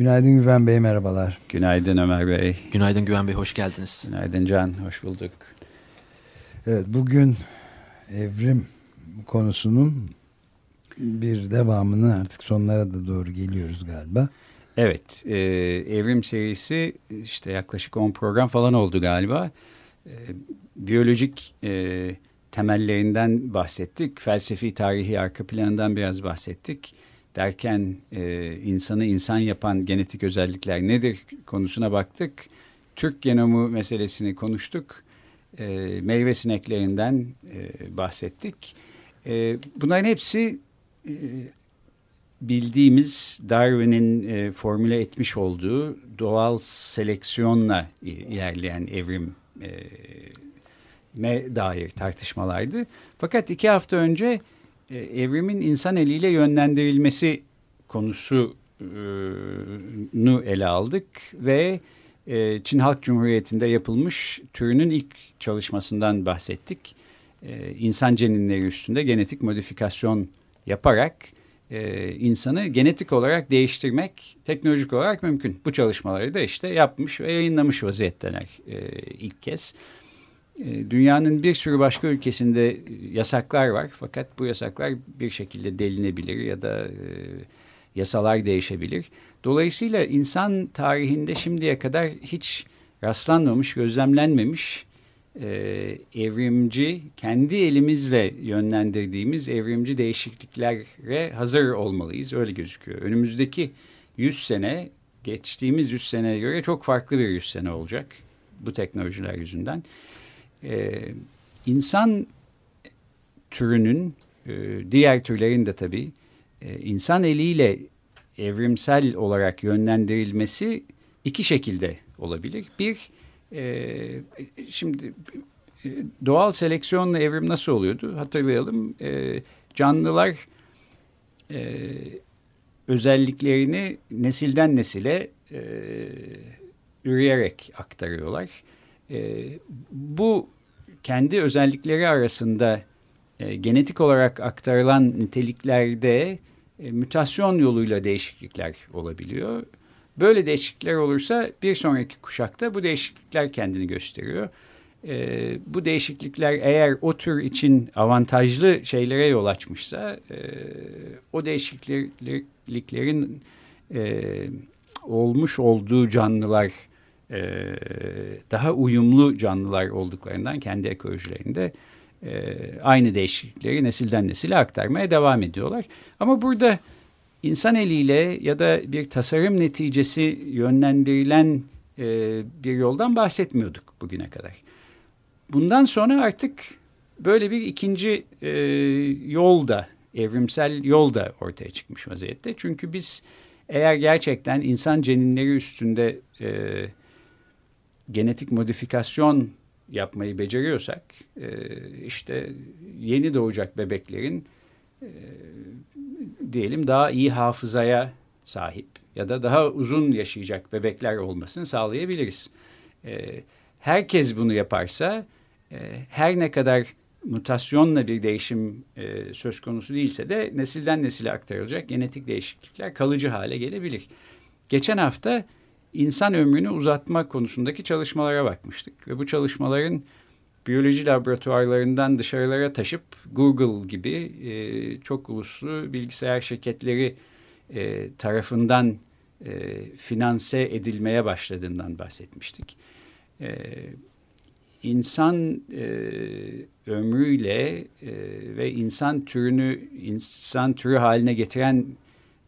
Günaydın Güven Bey, merhabalar. Günaydın Ömer Bey. Günaydın Güven Bey, hoş geldiniz. Günaydın Can, hoş bulduk. Evet, bugün evrim konusunun bir devamını artık sonlara da doğru geliyoruz galiba. Evet, e, evrim serisi işte yaklaşık 10 program falan oldu galiba. E, biyolojik e, temellerinden bahsettik. Felsefi tarihi arka planından biraz bahsettik. Derken e, insanı insan yapan genetik özellikler nedir konusuna baktık. Türk genomu meselesini konuştuk. E, meyve sineklerinden e, bahsettik. E, bunların hepsi e, bildiğimiz Darwin'in e, formüle etmiş olduğu doğal seleksiyonla ilerleyen evrim e, me dair tartışmalardı. Fakat iki hafta önce e, evrimin insan eliyle yönlendirilmesi konusunu ele aldık ve e, Çin Halk Cumhuriyeti'nde yapılmış türünün ilk çalışmasından bahsettik. E, insan ceninleri üstünde genetik modifikasyon yaparak e, insanı genetik olarak değiştirmek teknolojik olarak mümkün. Bu çalışmaları da işte yapmış ve yayınlamış vaziyetteler e, ilk kez. E, dünyanın bir sürü başka ülkesinde yasaklar var fakat bu yasaklar bir şekilde delinebilir ya da e, yasalar değişebilir. Dolayısıyla insan tarihinde şimdiye kadar hiç rastlanmamış, gözlemlenmemiş e, evrimci, kendi elimizle yönlendirdiğimiz evrimci değişikliklere hazır olmalıyız. Öyle gözüküyor. Önümüzdeki 100 sene, geçtiğimiz 100 seneye göre çok farklı bir 100 sene olacak bu teknolojiler yüzünden e, insan türünün e, diğer türlerin de tabii e, insan eliyle evrimsel olarak yönlendirilmesi iki şekilde olabilir. Bir, e, şimdi e, doğal seleksiyonla evrim nasıl oluyordu? Hatırlayalım. E, canlılar e, özelliklerini nesilden nesile e, üreyerek aktarıyorlar. E, bu kendi özellikleri arasında e, genetik olarak aktarılan niteliklerde e, mutasyon yoluyla değişiklikler olabiliyor. Böyle değişiklikler olursa bir sonraki kuşakta bu değişiklikler kendini gösteriyor. E, bu değişiklikler eğer o tür için avantajlı şeylere yol açmışsa e, o değişikliklerin e, olmuş olduğu canlılar e, daha uyumlu canlılar olduklarından kendi ekolojilerinde e, aynı değişiklikleri nesilden nesile aktarmaya devam ediyorlar. Ama burada insan eliyle ya da bir tasarım neticesi yönlendirilen e, bir yoldan bahsetmiyorduk bugüne kadar. Bundan sonra artık böyle bir ikinci e, yol evrimsel yol da ortaya çıkmış vaziyette. Çünkü biz eğer gerçekten insan ceninleri üstünde e, genetik modifikasyon yapmayı beceriyorsak e, işte yeni doğacak bebeklerin e, diyelim daha iyi hafızaya sahip ya da daha uzun yaşayacak bebekler olmasını sağlayabiliriz. E, herkes bunu yaparsa her ne kadar mutasyonla bir değişim söz konusu değilse de nesilden nesile aktarılacak genetik değişiklikler kalıcı hale gelebilir. Geçen hafta insan ömrünü uzatma konusundaki çalışmalara bakmıştık. Ve bu çalışmaların biyoloji laboratuvarlarından dışarılara taşıp Google gibi e, çok uluslu bilgisayar şirketleri e, tarafından e, finanse edilmeye başladığından bahsetmiştik. E, insan e, ömrüyle e, ve insan türünü insan türü haline getiren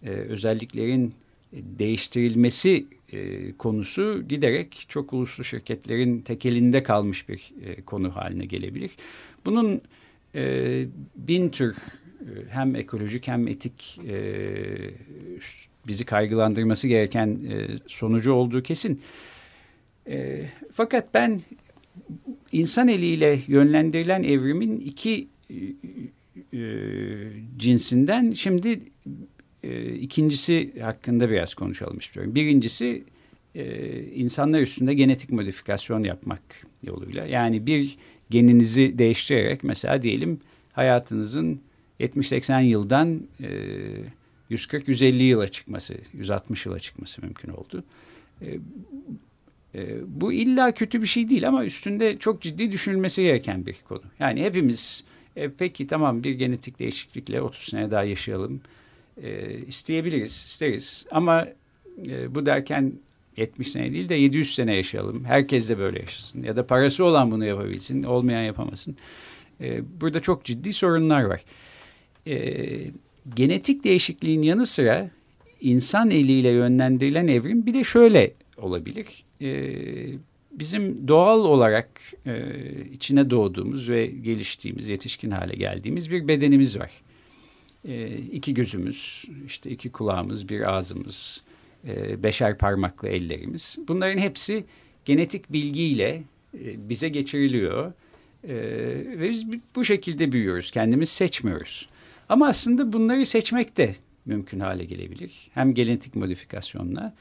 e, özelliklerin değiştirilmesi e, konusu giderek çok uluslu şirketlerin tekelinde kalmış bir e, konu haline gelebilir. Bunun e, bin tür hem ekolojik hem etik bizi kaygılandırması gereken sonucu olduğu kesin. Fakat ben insan eliyle yönlendirilen evrimin iki cinsinden şimdi e, ikincisi hakkında biraz konuşalım istiyorum. Birincisi e, insanlar üstünde genetik modifikasyon yapmak yoluyla. Yani bir geninizi değiştirerek mesela diyelim hayatınızın 70-80 yıldan e, 140-150 yıla çıkması, 160 yıla çıkması mümkün oldu. E, e, bu illa kötü bir şey değil ama üstünde çok ciddi düşünülmesi gereken bir konu. Yani hepimiz e, peki tamam bir genetik değişiklikle 30 sene daha yaşayalım e, isteyebiliriz, isteriz. Ama e, bu derken 70 sene değil de 700 sene yaşayalım. Herkes de böyle yaşasın. Ya da parası olan bunu yapabilsin, olmayan yapamasın. E, burada çok ciddi sorunlar var. E, genetik değişikliğin yanı sıra insan eliyle yönlendirilen evrim bir de şöyle olabilir. E, bizim doğal olarak e, içine doğduğumuz ve geliştiğimiz, yetişkin hale geldiğimiz bir bedenimiz var. E, iki gözümüz, işte iki kulağımız, bir ağzımız, e, beşer parmaklı ellerimiz. Bunların hepsi genetik bilgiyle e, bize geçiriliyor. E, ve biz bu şekilde büyüyoruz, kendimiz seçmiyoruz. Ama aslında bunları seçmek de mümkün hale gelebilir. Hem genetik modifikasyonla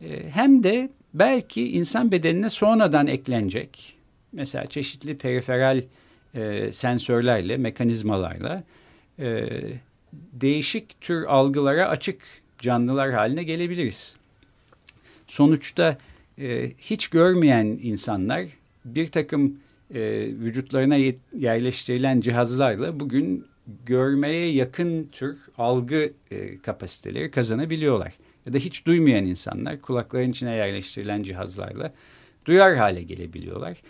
e, hem de belki insan bedenine sonradan eklenecek. Mesela çeşitli periferal e, sensörlerle, mekanizmalarla e, değişik tür algılara açık canlılar haline gelebiliriz. Sonuçta e, hiç görmeyen insanlar bir takım e, vücutlarına yerleştirilen cihazlarla bugün görmeye yakın tür algı e, kapasiteleri kazanabiliyorlar. Ya da hiç duymayan insanlar kulakların içine yerleştirilen cihazlarla duyar hale gelebiliyorlar.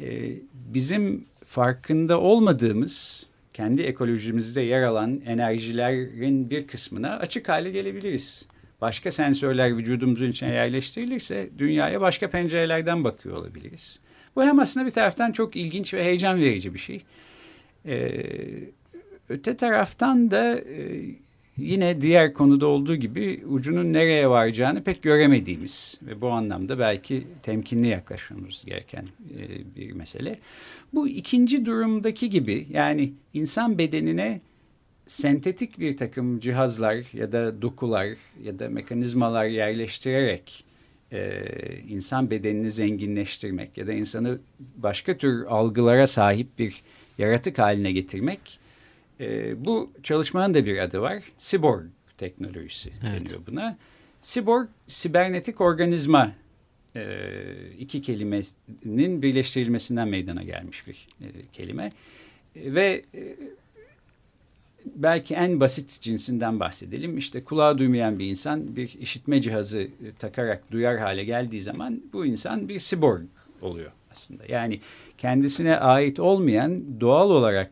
E, bizim farkında olmadığımız kendi ekolojimizde yer alan enerjilerin bir kısmına açık hale gelebiliriz. Başka sensörler vücudumuzun içine yerleştirilirse dünyaya başka pencerelerden bakıyor olabiliriz. Bu hem aslında bir taraftan çok ilginç ve heyecan verici bir şey. Ee, öte taraftan da e, yine diğer konuda olduğu gibi ucunun nereye varacağını pek göremediğimiz ve bu anlamda belki temkinli yaklaşmamız gereken e, bir mesele. Bu ikinci durumdaki gibi yani insan bedenine sentetik bir takım cihazlar ya da dokular ya da mekanizmalar yerleştirerek e, insan bedenini zenginleştirmek ya da insanı başka tür algılara sahip bir yaratık haline getirmek e, bu çalışmanın da bir adı var. Cyborg teknolojisi evet. deniyor buna. Cyborg, sibernetik organizma e, iki kelimenin birleştirilmesinden meydana gelmiş bir e, kelime. E, ve e, belki en basit cinsinden bahsedelim. İşte kulağı duymayan bir insan bir işitme cihazı e, takarak duyar hale geldiği zaman bu insan bir cyborg oluyor aslında. Yani kendisine ait olmayan doğal olarak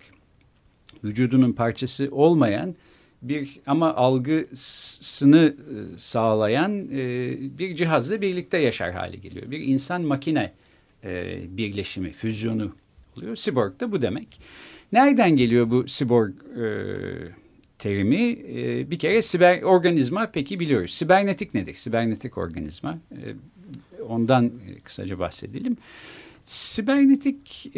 vücudunun parçası olmayan bir ama algısını e, sağlayan e, bir cihazla birlikte yaşar hale geliyor. Bir insan makine e, birleşimi, füzyonu oluyor. Cyborg da bu demek. Nereden geliyor bu cyborg terimi? Bir kere siber organizma peki biliyoruz. Sibernetik nedir? Sibernetik organizma. Ondan kısaca bahsedelim. Sibernetik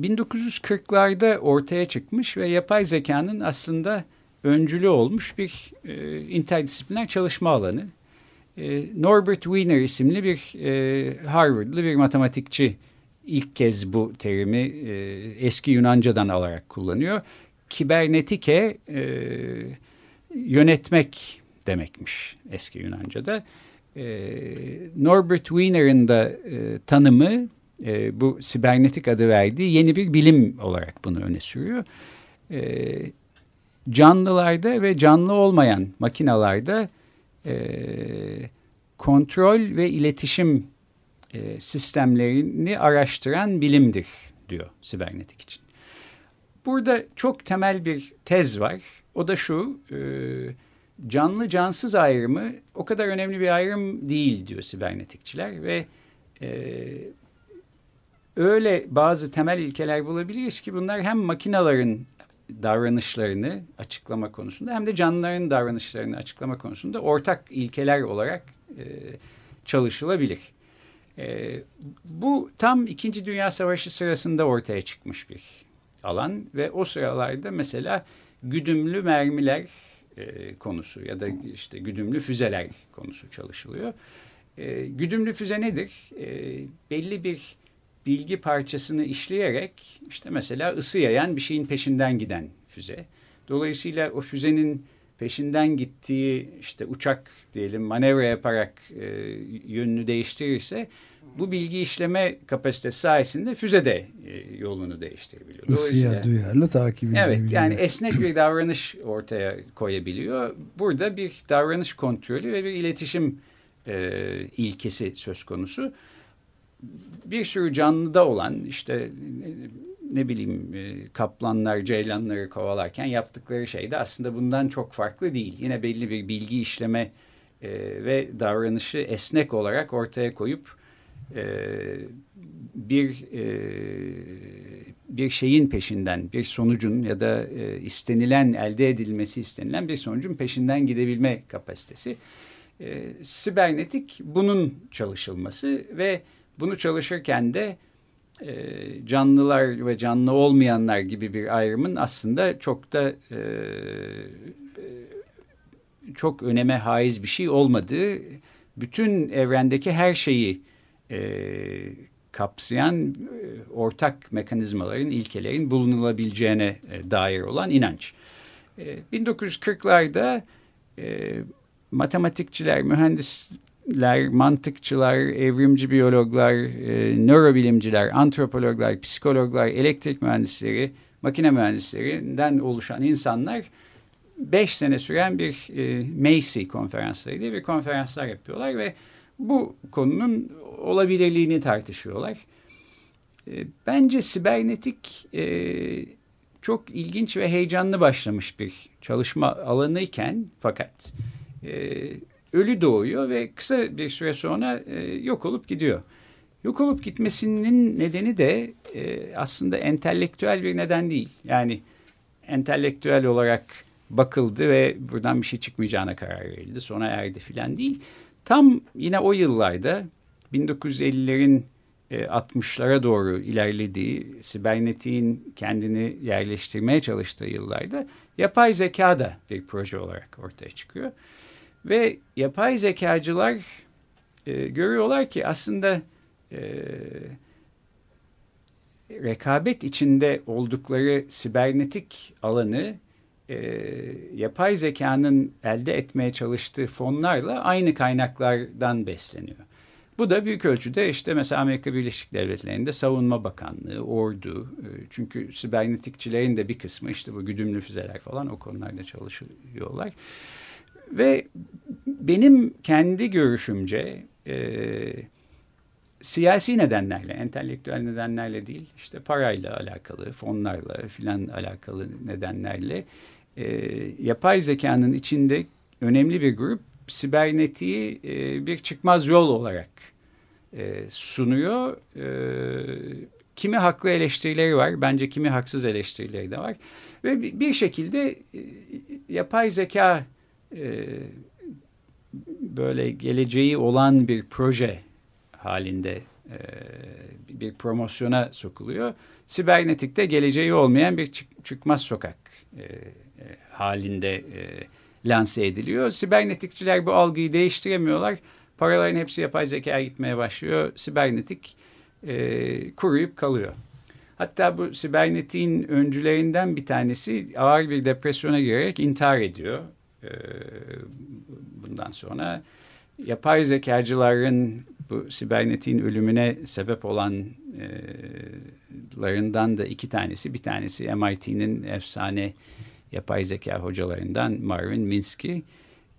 1940'larda ortaya çıkmış ve yapay zekanın aslında öncülü olmuş bir e, interdisipliner çalışma alanı. E, Norbert Wiener isimli bir e, Harvardlı bir matematikçi ilk kez bu terimi e, eski Yunanca'dan alarak kullanıyor. Kibernetike e, yönetmek demekmiş eski Yunanca'da. E, Norbert Wiener'ın da e, tanımı e, bu sibernetik adı verdiği yeni bir bilim olarak bunu öne sürüyor. E, canlılarda ve canlı olmayan makinalarda e, kontrol ve iletişim e, sistemlerini araştıran bilimdir diyor sibernetik için. Burada çok temel bir tez var. O da şu, e, canlı cansız ayrımı o kadar önemli bir ayrım değil diyor sibernetikçiler ve e, öyle bazı temel ilkeler bulabiliriz ki bunlar hem makinaların davranışlarını açıklama konusunda hem de canlıların davranışlarını açıklama konusunda ortak ilkeler olarak e, çalışılabilir. E, bu tam İkinci Dünya Savaşı sırasında ortaya çıkmış bir alan ve o sıralarda mesela güdümlü mermiler e, konusu ya da işte güdümlü füzeler konusu çalışılıyor. E, güdümlü füze nedir? E, belli bir bilgi parçasını işleyerek işte mesela ısı yayan bir şeyin peşinden giden füze. Dolayısıyla o füzenin peşinden gittiği işte uçak diyelim manevra yaparak e, yönünü değiştirirse bu bilgi işleme kapasitesi sayesinde füze de e, yolunu değiştirebiliyor. Isıya duyarlı takip edebiliyor. Evet yani esnek bir davranış ortaya koyabiliyor. Burada bir davranış kontrolü ve bir iletişim e, ilkesi söz konusu. Bir sürü canlıda olan işte ne bileyim e, kaplanlar, ceylanları kovalarken yaptıkları şey de aslında bundan çok farklı değil. Yine belli bir bilgi işleme e, ve davranışı esnek olarak ortaya koyup e, bir bir şeyin peşinden, bir sonucun ya da istenilen, elde edilmesi istenilen bir sonucun peşinden gidebilme kapasitesi. Sibernetik bunun çalışılması ve bunu çalışırken de e, canlılar ve canlı olmayanlar gibi bir ayrımın aslında çok da e, e, çok öneme haiz bir şey olmadığı, bütün evrendeki her şeyi e, kapsayan e, ortak mekanizmaların, ilkelerin bulunulabileceğine e, dair olan inanç. E, 1940'larda e, matematikçiler, mühendisler, mantıkçılar, evrimci biyologlar, e, nörobilimciler, antropologlar, psikologlar, elektrik mühendisleri, makine mühendislerinden oluşan insanlar beş sene süren bir e, Macy konferansları diye bir konferanslar yapıyorlar ve bu konunun olabilirliğini tartışıyorlar. E, bence sibernetik e, çok ilginç ve heyecanlı başlamış bir çalışma alanıyken fakat e, ölü doğuyor ve kısa bir süre sonra e, yok olup gidiyor. Yok olup gitmesinin nedeni de e, aslında entelektüel bir neden değil. Yani entelektüel olarak bakıldı ve buradan bir şey çıkmayacağına karar verildi. Sona erdi filan değil. Tam yine o yıllarda 1950'lerin 60'lara e, doğru ilerlediği, sibernetiğin kendini yerleştirmeye çalıştığı yıllarda yapay zeka da bir proje olarak ortaya çıkıyor. Ve yapay zekacılar e, görüyorlar ki aslında e, rekabet içinde oldukları sibernetik alanı e, yapay zekanın elde etmeye çalıştığı fonlarla aynı kaynaklardan besleniyor. Bu da büyük ölçüde işte mesela Amerika Birleşik Devletleri'nde savunma bakanlığı, ordu. E, çünkü sibernetikçilerin de bir kısmı işte bu güdümlü füzeler falan o konularda çalışıyorlar. Ve benim kendi görüşümce e, siyasi nedenlerle, entelektüel nedenlerle değil, işte parayla alakalı, fonlarla filan alakalı nedenlerle e, yapay zekanın içinde önemli bir grup sibernetiği e, bir çıkmaz yol olarak e, sunuyor. E, kimi haklı eleştirileri var, bence kimi haksız eleştirileri de var. Ve bir şekilde e, yapay zeka e, böyle geleceği olan bir proje halinde e, bir promosyona sokuluyor. Sibernetikte geleceği olmayan bir çık, çıkmaz sokak e, halinde e, lanse ediliyor. Sibernetikçiler bu algıyı değiştiremiyorlar. Paraların hepsi yapay zekaya gitmeye başlıyor. Sibernetik e, kuruyup kalıyor. Hatta bu sibernetiğin öncülerinden bir tanesi ağır bir depresyona girerek intihar ediyor. E, bundan sonra yapay zekacıların bu sibernetiğin ölümüne sebep olanlarından da iki tanesi. Bir tanesi MIT'nin efsane yapay zeka hocalarından Marvin Minsky.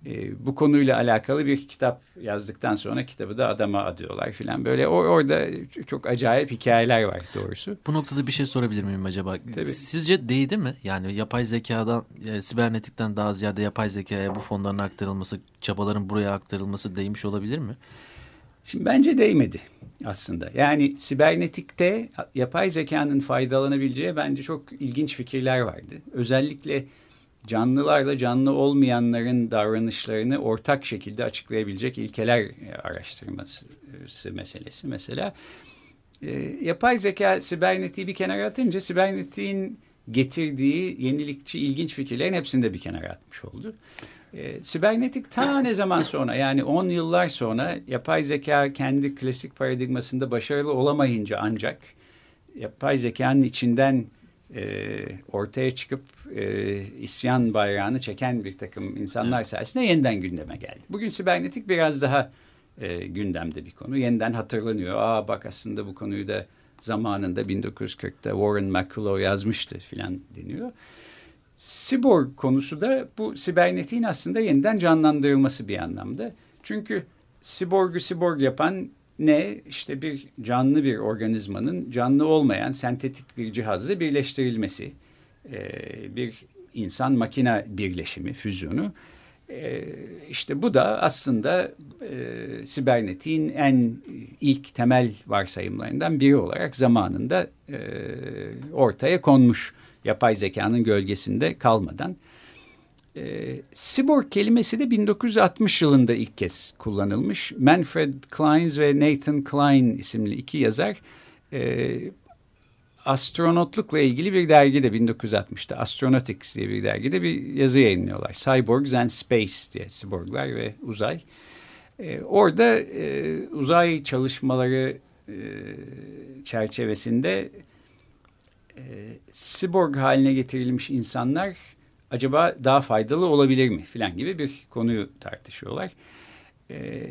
E, bu konuyla alakalı bir kitap yazdıktan sonra kitabı da adama adıyorlar filan. Böyle or orada çok acayip hikayeler var doğrusu. Bu noktada bir şey sorabilir miyim acaba? Tabii. Sizce değdi mi? Yani yapay zekadan, e, sibernetikten daha ziyade yapay zekaya bu fonların aktarılması, çabaların buraya aktarılması değmiş olabilir mi? Şimdi bence değmedi aslında. Yani sibernetikte yapay zekanın faydalanabileceği bence çok ilginç fikirler vardı. Özellikle canlılarla canlı olmayanların davranışlarını ortak şekilde açıklayabilecek ilkeler araştırması meselesi mesela. E, yapay zeka sibernetiği bir kenara atınca sibernetiğin getirdiği yenilikçi ilginç fikirlerin hepsini de bir kenara atmış oldu. E, sibernetik ta ne zaman sonra yani 10 yıllar sonra yapay zeka kendi klasik paradigmasında başarılı olamayınca ancak yapay zekanın içinden e, ortaya çıkıp e, isyan bayrağını çeken bir takım insanlar evet. sayesinde yeniden gündeme geldi. Bugün sibernetik biraz daha e, gündemde bir konu. Yeniden hatırlanıyor. Aa bak aslında bu konuyu da zamanında 1940'ta Warren McCullough yazmıştı filan deniyor. Siborg konusu da bu sibernetiğin aslında yeniden canlandırılması bir anlamda. Çünkü siborgu siborg yapan ne? İşte bir canlı bir organizmanın canlı olmayan sentetik bir cihazla birleştirilmesi. Ee, bir insan makine birleşimi, füzyonu. Ee, işte bu da aslında e, sibernetiğin en ilk temel varsayımlarından biri olarak zamanında e, ortaya konmuş yapay zekanın gölgesinde kalmadan. E, cyborg kelimesi de 1960 yılında ilk kez kullanılmış. Manfred Kleins ve Nathan Klein isimli iki yazar e, astronotlukla ilgili bir dergide 1960'ta Astronautics diye bir dergide bir yazı yayınlıyorlar. Cyborgs and Space diye cyborglar ve uzay. E, orada e, uzay çalışmaları e, çerçevesinde e, cyborg haline getirilmiş insanlar acaba daha faydalı olabilir mi filan gibi bir konuyu tartışıyorlar. E,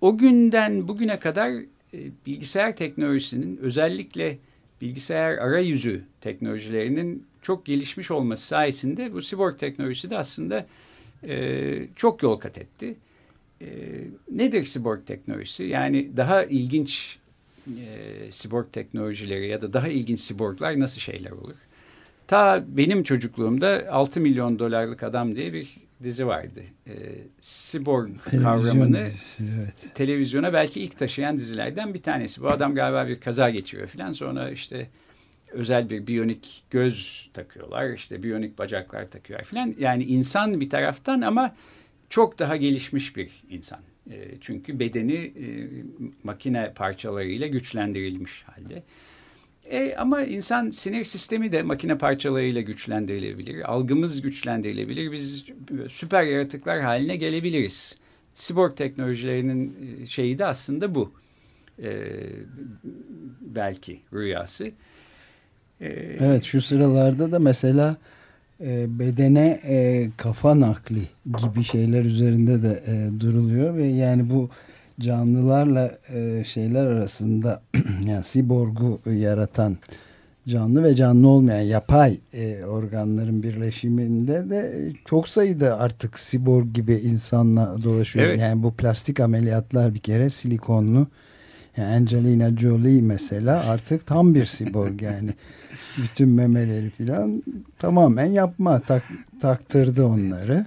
o günden bugüne kadar e, bilgisayar teknolojisinin özellikle bilgisayar arayüzü teknolojilerinin çok gelişmiş olması sayesinde bu cyborg teknolojisi de aslında e, çok yol kat etti. E, nedir cyborg teknolojisi? Yani daha ilginç e, cyborg teknolojileri ya da daha ilginç cyborglar nasıl şeyler olur? Ta benim çocukluğumda 6 milyon dolarlık adam diye bir dizi vardı. E, cyborg Televizyon kavramını dizisi, evet. televizyona belki ilk taşıyan dizilerden bir tanesi. Bu adam galiba bir kaza geçiriyor falan. Sonra işte özel bir biyonik göz takıyorlar. işte biyonik bacaklar takıyorlar falan. Yani insan bir taraftan ama çok daha gelişmiş bir insan. E, çünkü bedeni e, makine parçalarıyla güçlendirilmiş halde. E, ama insan sinir sistemi de makine parçalarıyla güçlendirilebilir. Algımız güçlendirilebilir. Biz süper yaratıklar haline gelebiliriz. Siborg teknolojilerinin e, şeyi de aslında bu. E, belki rüyası. E, evet şu sıralarda da mesela e, bedene e, kafa nakli gibi şeyler üzerinde de e, duruluyor ve yani bu canlılarla e, şeyler arasında yani siborgu yaratan canlı ve canlı olmayan yapay e, organların birleşiminde de çok sayıda artık siborg gibi insanla dolaşıyor. Evet. Yani bu plastik ameliyatlar bir kere silikonlu. Yani Angelina Jolie mesela artık tam bir siborg yani. Bütün memeleri falan tamamen yapma tak, taktırdı onları.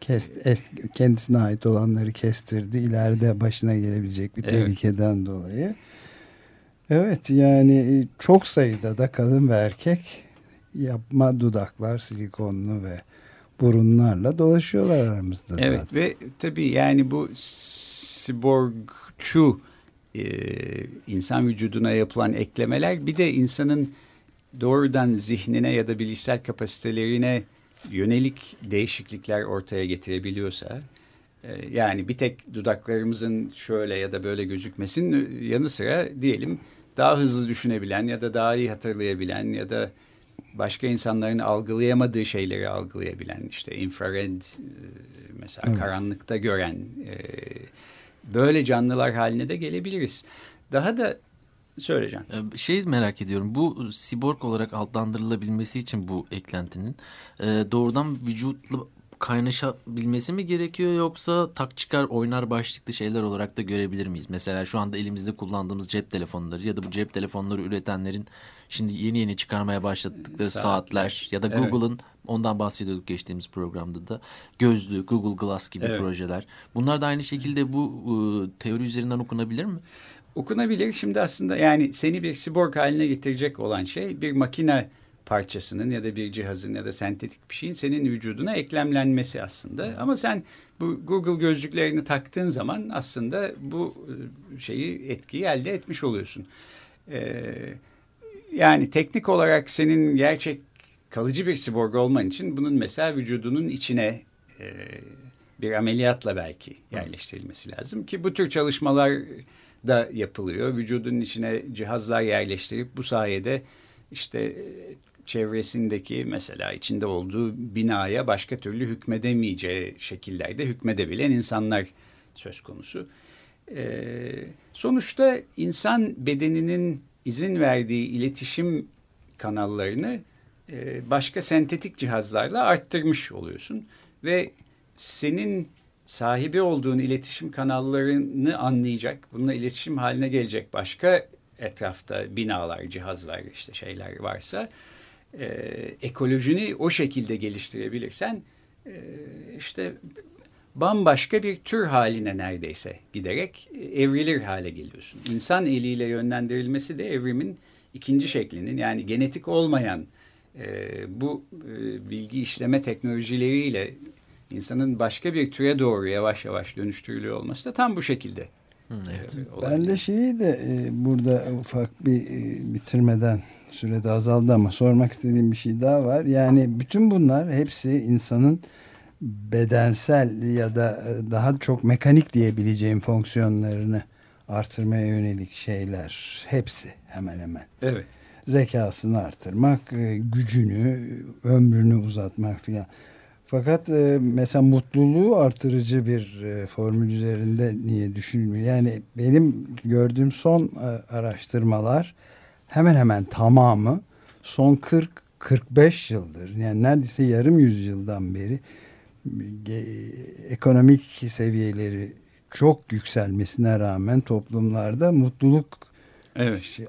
Kest, es, kendisine ait olanları kestirdi. İleride başına gelebilecek bir tehlikeden evet. dolayı. Evet yani çok sayıda da kadın ve erkek yapma dudaklar silikonlu ve burunlarla dolaşıyorlar aramızda. Evet zaten. ve tabii yani bu siborgçu e, insan vücuduna yapılan eklemeler bir de insanın doğrudan zihnine ya da bilişsel kapasitelerine yönelik değişiklikler ortaya getirebiliyorsa e, yani bir tek dudaklarımızın şöyle ya da böyle gözükmesinin yanı sıra diyelim daha hızlı düşünebilen ya da daha iyi hatırlayabilen ya da başka insanların algılayamadığı şeyleri algılayabilen işte infrared e, mesela evet. karanlıkta gören e, böyle canlılar haline de gelebiliriz. Daha da söyleyeceğim. Ee, şey merak ediyorum. Bu siborg olarak adlandırılabilmesi için bu eklentinin e, doğrudan vücutla kaynaşabilmesi mi gerekiyor yoksa tak çıkar oynar başlıklı şeyler olarak da görebilir miyiz? Mesela şu anda elimizde kullandığımız cep telefonları ya da bu cep telefonları üretenlerin şimdi yeni yeni çıkarmaya başladıkları saatler, saatler ya da Google'ın evet. ondan bahsediyorduk geçtiğimiz programda da gözlü, Google Glass gibi evet. projeler. Bunlar da aynı şekilde bu e, teori üzerinden okunabilir mi? Okunabilir. Şimdi aslında yani seni bir siborg haline getirecek olan şey bir makine parçasının ya da bir cihazın ya da sentetik bir şeyin senin vücuduna eklemlenmesi aslında. Ama sen bu Google gözlüklerini taktığın zaman aslında bu e, şeyi etkiyi elde etmiş oluyorsun. Ee, yani teknik olarak senin gerçek kalıcı bir siborg olman için bunun mesela vücudunun içine e, bir ameliyatla belki yerleştirilmesi lazım ki bu tür çalışmalar da yapılıyor. Vücudun içine cihazlar yerleştirip bu sayede işte çevresindeki mesela içinde olduğu binaya başka türlü hükmedemeyeceği şekillerde hükmedebilen insanlar söz konusu. Ee, sonuçta insan bedeninin izin verdiği iletişim kanallarını e, başka sentetik cihazlarla arttırmış oluyorsun ve senin sahibi olduğun iletişim kanallarını anlayacak, bununla iletişim haline gelecek başka etrafta binalar, cihazlar işte şeyler varsa e, ekolojini o şekilde geliştirebilirsen e, işte bambaşka bir tür haline neredeyse giderek evrilir hale geliyorsun. İnsan eliyle yönlendirilmesi de evrimin ikinci şeklinin yani genetik olmayan e, bu e, bilgi işleme teknolojileriyle insanın başka bir türe doğru yavaş yavaş dönüştürülüyor olması da tam bu şekilde. Evet. Ben de şeyi de e, burada ufak bir e, bitirmeden sürede azaldı ama sormak istediğim bir şey daha var. Yani bütün bunlar hepsi insanın bedensel ya da e, daha çok mekanik diyebileceğim fonksiyonlarını artırmaya yönelik şeyler. Hepsi hemen hemen. Evet. Zekasını artırmak, e, gücünü, ömrünü uzatmak filan. Fakat e, mesela mutluluğu artırıcı bir formül üzerinde niye düşünmüyor? Yani benim gördüğüm son araştırmalar hemen hemen tamamı son 40-45 yıldır yani neredeyse yarım yüzyıldan beri ekonomik seviyeleri çok yükselmesine rağmen toplumlarda mutluluk evet. Şey,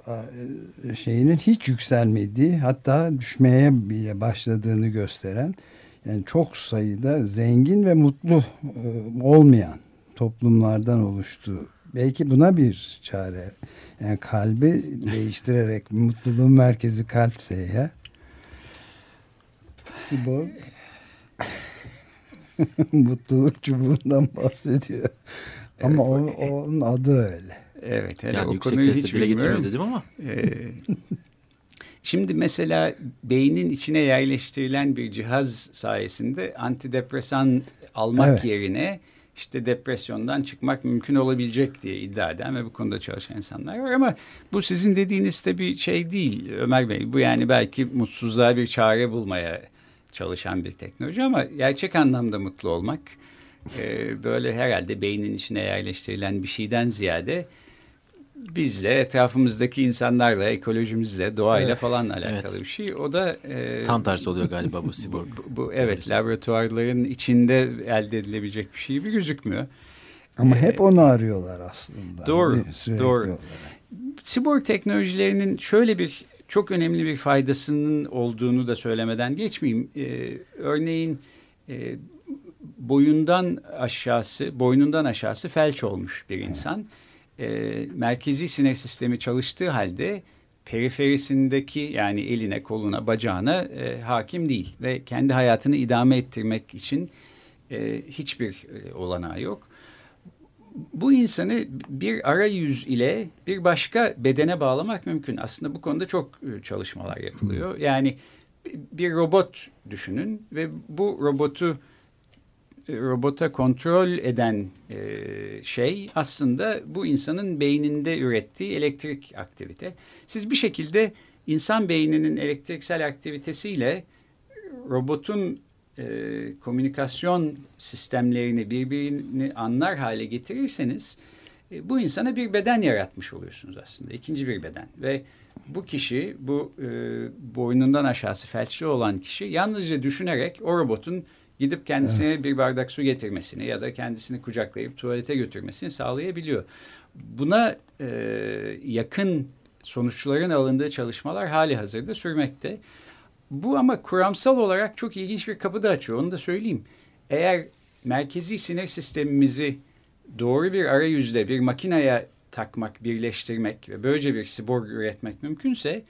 şeyinin hiç yükselmediği hatta düşmeye bile başladığını gösteren yani çok sayıda zengin ve mutlu olmayan toplumlardan oluştuğu belki buna bir çare yani kalbi değiştirerek mutluluğun merkezi kalpse ya. Sibor mutluluk çubuğundan bahsediyor. Ama o, onun adı öyle. Evet. Hele yani o konuyu hiç bile getirmiyor dedim ama. Ee, şimdi mesela beynin içine yerleştirilen bir cihaz sayesinde antidepresan almak evet. yerine işte depresyondan çıkmak mümkün olabilecek diye iddia eden ve bu konuda çalışan insanlar var. Ama bu sizin dediğiniz de bir şey değil Ömer Bey. Bu yani belki mutsuzluğa bir çare bulmaya çalışan bir teknoloji ama gerçek anlamda mutlu olmak e, böyle herhalde beynin içine yerleştirilen bir şeyden ziyade bizle, etrafımızdaki insanlarla, ekolojimizle, doğayla evet. falan alakalı evet. bir şey. O da e, tam tersi oluyor galiba bu siborg. bu, bu evet laboratuvarların içinde elde edilebilecek bir şey gibi gözükmüyor. Ama ee, hep onu arıyorlar aslında. Doğru, doğru. Olarak. Siborg teknolojilerinin şöyle bir çok önemli bir faydasının olduğunu da söylemeden geçmeyeyim. Ee, örneğin e, boyundan aşağısı, boynundan aşağısı felç olmuş bir insan. Evet e, merkezi sinir sistemi çalıştığı halde periferisindeki yani eline, koluna, bacağına e, hakim değil ve kendi hayatını idame ettirmek için e, hiçbir e, olanağı yok. Bu insanı bir arayüz ile bir başka bedene bağlamak mümkün. Aslında bu konuda çok e, çalışmalar yapılıyor. Yani bir robot düşünün ve bu robotu robota kontrol eden e, şey aslında bu insanın beyninde ürettiği elektrik aktivite. Siz bir şekilde insan beyninin elektriksel aktivitesiyle robotun e, komünikasyon sistemlerini birbirini anlar hale getirirseniz e, bu insana bir beden yaratmış oluyorsunuz aslında. ikinci bir beden ve bu kişi bu e, boynundan aşağısı felçli olan kişi yalnızca düşünerek o robotun Gidip kendisine evet. bir bardak su getirmesini ya da kendisini kucaklayıp tuvalete götürmesini sağlayabiliyor. Buna e, yakın sonuçların alındığı çalışmalar hali hazırda sürmekte. Bu ama kuramsal olarak çok ilginç bir kapı da açıyor. Onu da söyleyeyim. Eğer merkezi sinir sistemimizi doğru bir arayüzde bir makineye takmak, birleştirmek ve böylece bir siborg üretmek mümkünse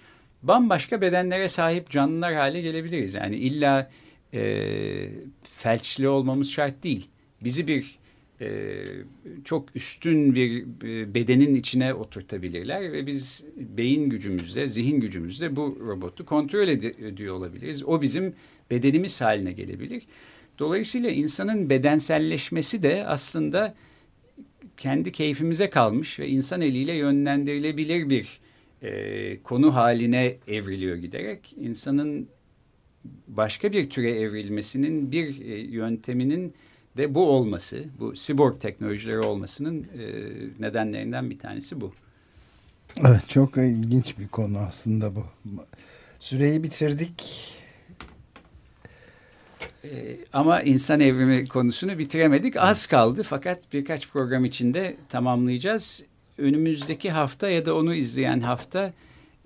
bambaşka bedenlere sahip canlılar hale gelebiliriz. Yani illa e, felçli olmamız şart değil. Bizi bir e, çok üstün bir e, bedenin içine oturtabilirler ve biz beyin gücümüzle, zihin gücümüzle bu robotu kontrol ed- ediyor olabiliriz. O bizim bedenimiz haline gelebilir. Dolayısıyla insanın bedenselleşmesi de aslında kendi keyfimize kalmış ve insan eliyle yönlendirilebilir bir e, konu haline evriliyor giderek. İnsanın başka bir türe evrilmesinin bir e, yönteminin de bu olması, bu siborg teknolojileri olmasının e, nedenlerinden bir tanesi bu. Evet çok ilginç bir konu aslında bu. Süreyi bitirdik. Ee, ama insan evrimi konusunu bitiremedik. Az kaldı fakat birkaç program içinde tamamlayacağız. Önümüzdeki hafta ya da onu izleyen hafta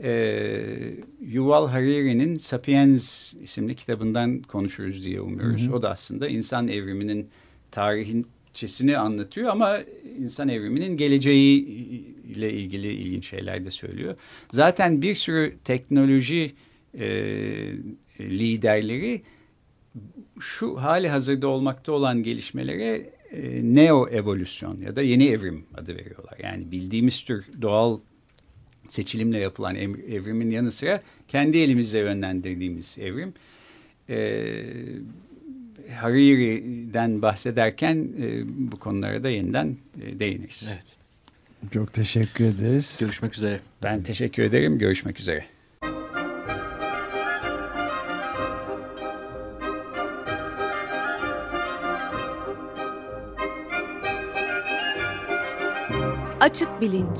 e, Yuval Harari'nin Sapiens isimli kitabından konuşuruz diye umuyoruz. Hı hı. O da aslında insan evriminin tarihçesini anlatıyor ama insan evriminin geleceği ile ilgili ilginç şeyler de söylüyor. Zaten bir sürü teknoloji e, liderleri şu hali hazırda olmakta olan gelişmelere e, neo evolüsyon ya da yeni evrim adı veriyorlar. Yani bildiğimiz tür doğal seçilimle yapılan evrimin yanı sıra kendi elimizle yönlendirdiğimiz evrim. E, Hariri'den bahsederken e, bu konulara da yeniden e, değiniriz. Evet. Çok teşekkür ederiz. Görüşmek üzere. Ben teşekkür ederim. Görüşmek üzere. Açık Bilinç